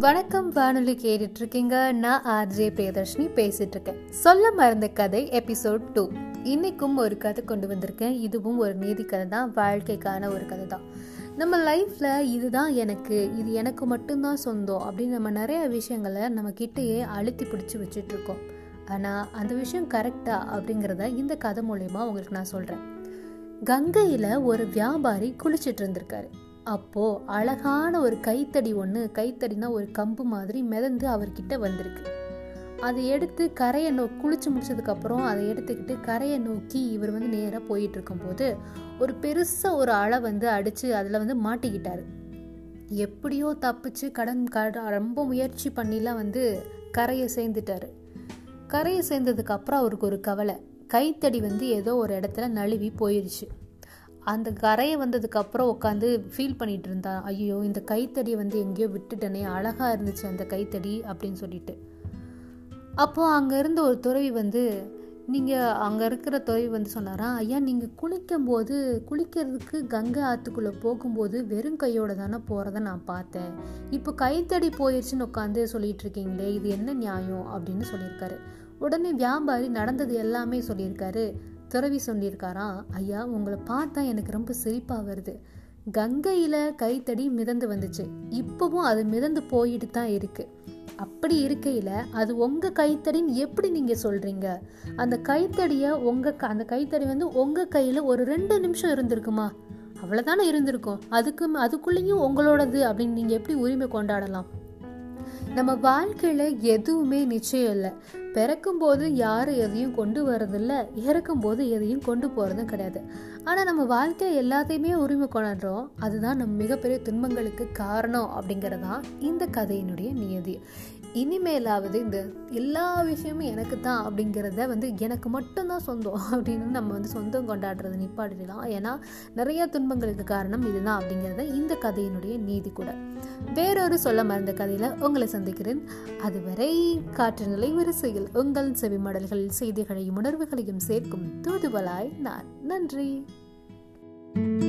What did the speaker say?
வணக்கம் வானொலி கேட்டுட்டு இருக்கீங்க நான் ஆர்ஜே பிரியதர்ஷினி பேசிட்டு இருக்கேன் சொல்ல மறந்த கதை எபிசோட் டூ. இன்னைக்கும் ஒரு கதை கொண்டு வந்திருக்கேன். இதுவும் ஒரு நீதி கதை தான் வாழ்க்கைக்கான ஒரு கதை தான். நம்ம லைஃப்ல இதுதான் எனக்கு இது எனக்கு மட்டும்தான் சொந்தம் அப்படின்னு நம்ம நிறைய விஷயங்களை நம்ம கிட்டேயே அழுத்தி பிடிச்சி வச்சுட்டு இருக்கோம் ஆனால் அந்த விஷயம் கரெக்டா அப்படிங்கிறத இந்த கதை மூலயமா உங்களுக்கு நான் சொல்கிறேன் கங்கையில் ஒரு வியாபாரி குளிச்சிட்டு இருந்திருக்காரு அப்போ அழகான ஒரு கைத்தடி ஒன்று கைத்தடினா ஒரு கம்பு மாதிரி மிதந்து அவர்கிட்ட வந்திருக்கு. அதை எடுத்து கரையை நோ குளிச்சு முடிச்சதுக்கப்புறம் அதை எடுத்துக்கிட்டு கரையை நோக்கி இவர் வந்து நேராக போயிட்டு இருக்கும்போது ஒரு பெருசாக ஒரு அலை வந்து அடித்து அதில் வந்து மாட்டிக்கிட்டார். எப்படியோ தப்பிச்சு கடன் கட ரொம்ப முயற்சி பண்ணிலாம் வந்து கரையை சேர்ந்துட்டார். கரையை சேர்ந்ததுக்கப்புறம் அவருக்கு ஒரு கவலை. கைத்தடி வந்து ஏதோ ஒரு இடத்துல நழுவி போயிடுச்சு அந்த கரையை வந்ததுக்கப்புறம் உட்காந்து ஃபீல் பண்ணிகிட்டு இருந்தா ஐயோ இந்த கைத்தடியை வந்து எங்கேயோ விட்டுட்டனே அழகாக இருந்துச்சு அந்த கைத்தடி அப்படின்னு சொல்லிட்டு. அப்போது அங்கே இருந்த ஒரு துறவி வந்து நீங்கள் அங்கே இருக்கிற துறவி வந்து சொன்னாரா ஐயா நீங்கள் குளிக்கும் போது குளிக்கிறதுக்கு கங்கை ஆற்றுக்குள்ளே போகும்போது வெறும் கையோட தானே போகிறத நான் பார்த்தேன். இப்போ கைத்தடி போயிடுச்சுன்னு உட்காந்து சொல்லிட்டு இருக்கீங்களே இது என்ன நியாயம்? அப்படின்னு சொல்லியிருக்காரு. உடனே வியாபாரி நடந்தது எல்லாமே சொல்லியிருக்காரு. துறவி சொல்லியிருக்காராம் ஐயா உங்களை பார்த்தா எனக்கு ரொம்ப சிரிப்பாக வருது. கங்கையில் கைத்தடி மிதந்து வந்துச்சு. இப்போவும் அது மிதந்து போயிட்டு தான் இருக்குது அப்படி இருக்கையில் அது உங்கள் கைத்தடின்னு எப்படி நீங்கள் சொல்கிறீங்க அந்த கைத்தடியை உங்கள் அந்த கைத்தடி வந்து உங்கள் கையில் ஒரு ரெண்டு நிமிஷம் இருந்திருக்குமா? அவ்வளோதானே இருந்திருக்கும். அதுக்கு அதுக்குள்ளேயும் உங்களோடது அப்படின்னு நீங்கள் எப்படி உரிமை கொண்டாடலாம்? நம்ம வாழ்க்கையில் எதுவுமே நிச்சயம் இல்லை. பிறக்கும் போது யாரும் எதையும் கொண்டு வரதில்ல இறக்கும் போது எதையும் கொண்டு போகிறதும் கிடையாது. ஆனால் நம்ம வாழ்க்கையில் எல்லாத்தையுமே உரிமை கொண்டாடுறோம் அதுதான் நம்ம மிகப்பெரிய துன்பங்களுக்கு காரணம் அப்படிங்கிறதான் இந்த கதையினுடைய நியதி. இனிமேலாவது இந்த எல்லா விஷயமும் எனக்கு தான் அப்படிங்கிறத வந்து எனக்கு மட்டும்தான் சொந்தம் அப்படின்னு நம்ம வந்து சொந்தம் கொண்டாடுறது நிப்பாட்டிடலாம். ஏன்னா நிறைய துன்பங்களுக்கு காரணம் இதுதான் அப்படிங்கிறத இந்த கதையினுடைய நீதி கூட. வேறொரு சொல்ல மறந்த கதையில் உங்களை சந்திக்கிறேன். அதுவரை காற்று நிலை வரிசையில். உங்கள் செவிமடல்கள் செய்திகளையும் உணர்வுகளையும் சேர்க்கும் தூதுவலாய் நான். நன்றி. thank you